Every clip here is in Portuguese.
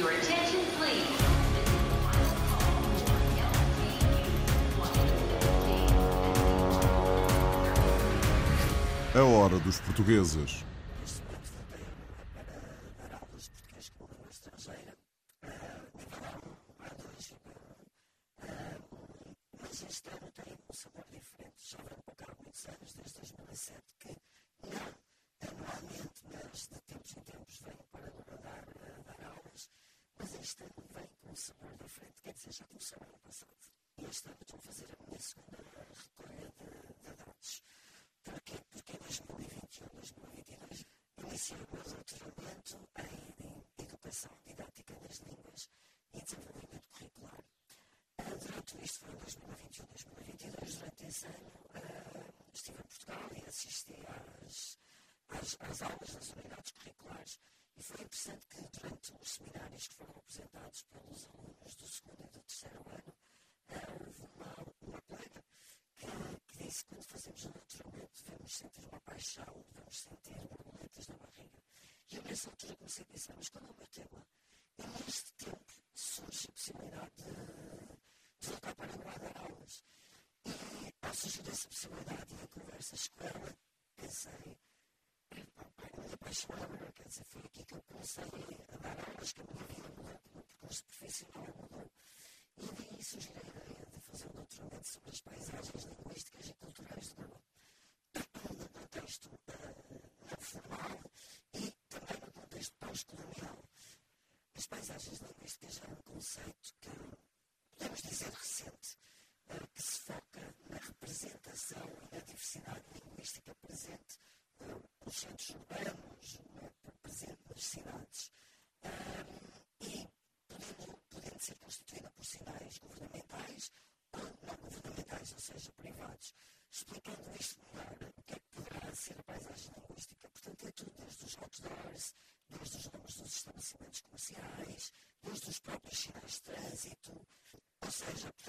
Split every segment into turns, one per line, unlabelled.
Your attention, please.
A hora dos portugueses.
Neste momento voltei para dar aulas de português como língua estrangeira, nível A1, A2 B1. Mas este ano tem sabor diferente. Já venho para cá há muitos anos, desde 2007, que não anualmente, mas de tempos em tempos venho para dar, dar aulas. Mas este ano sabor diferente, quer dizer, já começou ano passado. E este ano estou a fazer a minha segunda recolha de, de dados. Porquê? Porque em 2021, 2022, iniciei o meu doutoramento em Educação Didática das Línguas e Desenvolvimento Curricular. Ah, Durante isto, foi em 2021, 2022, durante esse ano, ah, estive em Portugal e assisti às, às, às aulas das unidades curriculares. E foi interessante que durante os seminários que foram apresentados pelos alunos do segundo e do terceiro ano, ah, houve uma, uma colega que, que disse que quando fazemos um doutoramento devemos sentir uma paixão, devemos sentir borboletas na barriga. E eu nessa altura comecei a pensar, mas qual é o meu tema? E neste tempo surge a possibilidade de, de voltar para lá dar aulas. E ao surgir essa possibilidade e em conversas com ela, pensei, "Epá, pai, a minha paixão é agora, quer dizer, foi aqui que eu comecei a dar aulas, que a minha vida mudou, o percurso profissional mudou. E daí surgiu a ideia de fazer um doutoramento sobre as paisagens linguísticas e culturais de Goa, no contexto eh, não formal e também no contexto pós-colonial. As paisagens linguísticas é um conceito que podemos dizer recente, eh, que se foca na representação e na diversidade linguística presente eh, nos centros urbanos, Sessions.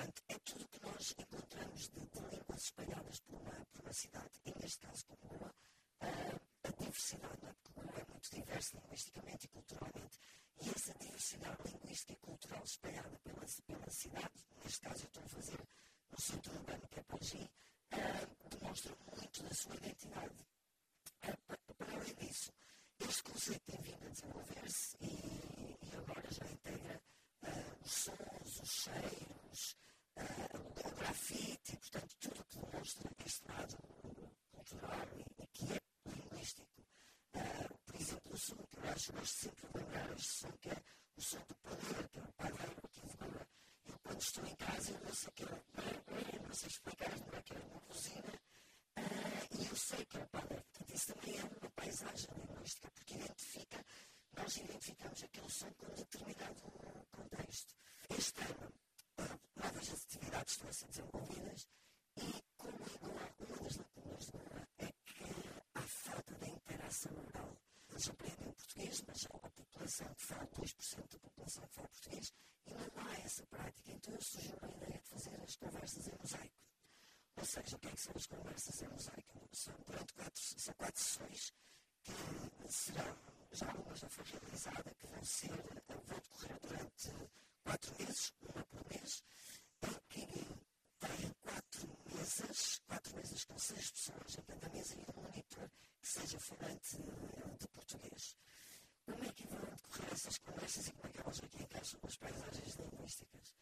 Que sempre de lembrar este som que é o som do que é o padeiro aqui de Goa. Eu, quando estou em casa, eu ouço aquele, eu não sei explicar, não é que é uma buzina, ah, e eu sei que é o padeiro. Portanto, isso também é uma paisagem linguística, porque identifica, nós identificamos aquele som com determinado contexto. Este ano, novas atividades estão a ser desenvolvidas e, Goa, uma das lacunas é que há falta de interação oral. O português, mas uma população que fala, 2% da população que fala português, e não há essa prática. Então surgiu a ideia de fazer as conversas em mosaico. Ou seja, o que é que são as conversas em mosaico? São, durante quatro, são quatro sessões que serão, já uma já foi realizada, que vão ser, vão decorrer durante quatro meses, uma por mês, em que tem quatro mesas, quatro mesas com seis pessoas em cada mesa e um monitor que seja falante eh, de português. Como é que vão decorrer essas conversas e como é que elas aqui encaixam nas paisagens linguísticas?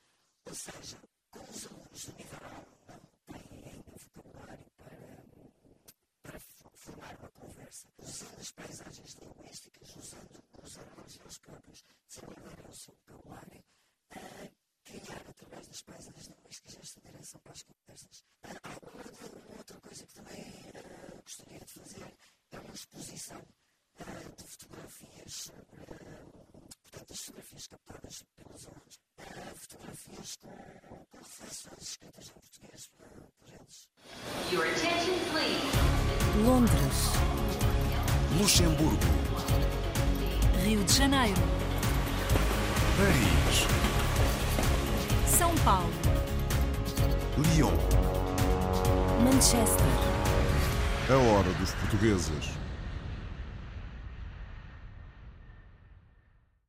Ou seja, como os alunos 1 não têm ainda vocabulário para, para fo- formar uma conversa, usando as paisagens linguísticas, usando os alunos eles próprios desenvolverem o seu vocabulário, a criar através das paisagens linguísticas esta direção para as conversas. Ah, há uma, outra- uma outra coisa que também ah, gostaria de fazer é uma exposição ah, de fotografias sobre, ah, portanto, as fotografias captadas pelos alunos, ah, fotografias com, com reflexões escritas em português ah, por eles.
Your attention, please.
Londres,
Luxemburgo,
Rio de Janeiro,
Paris,
São Paulo,
Lyon.
Manchester,
A hora dos portugueses.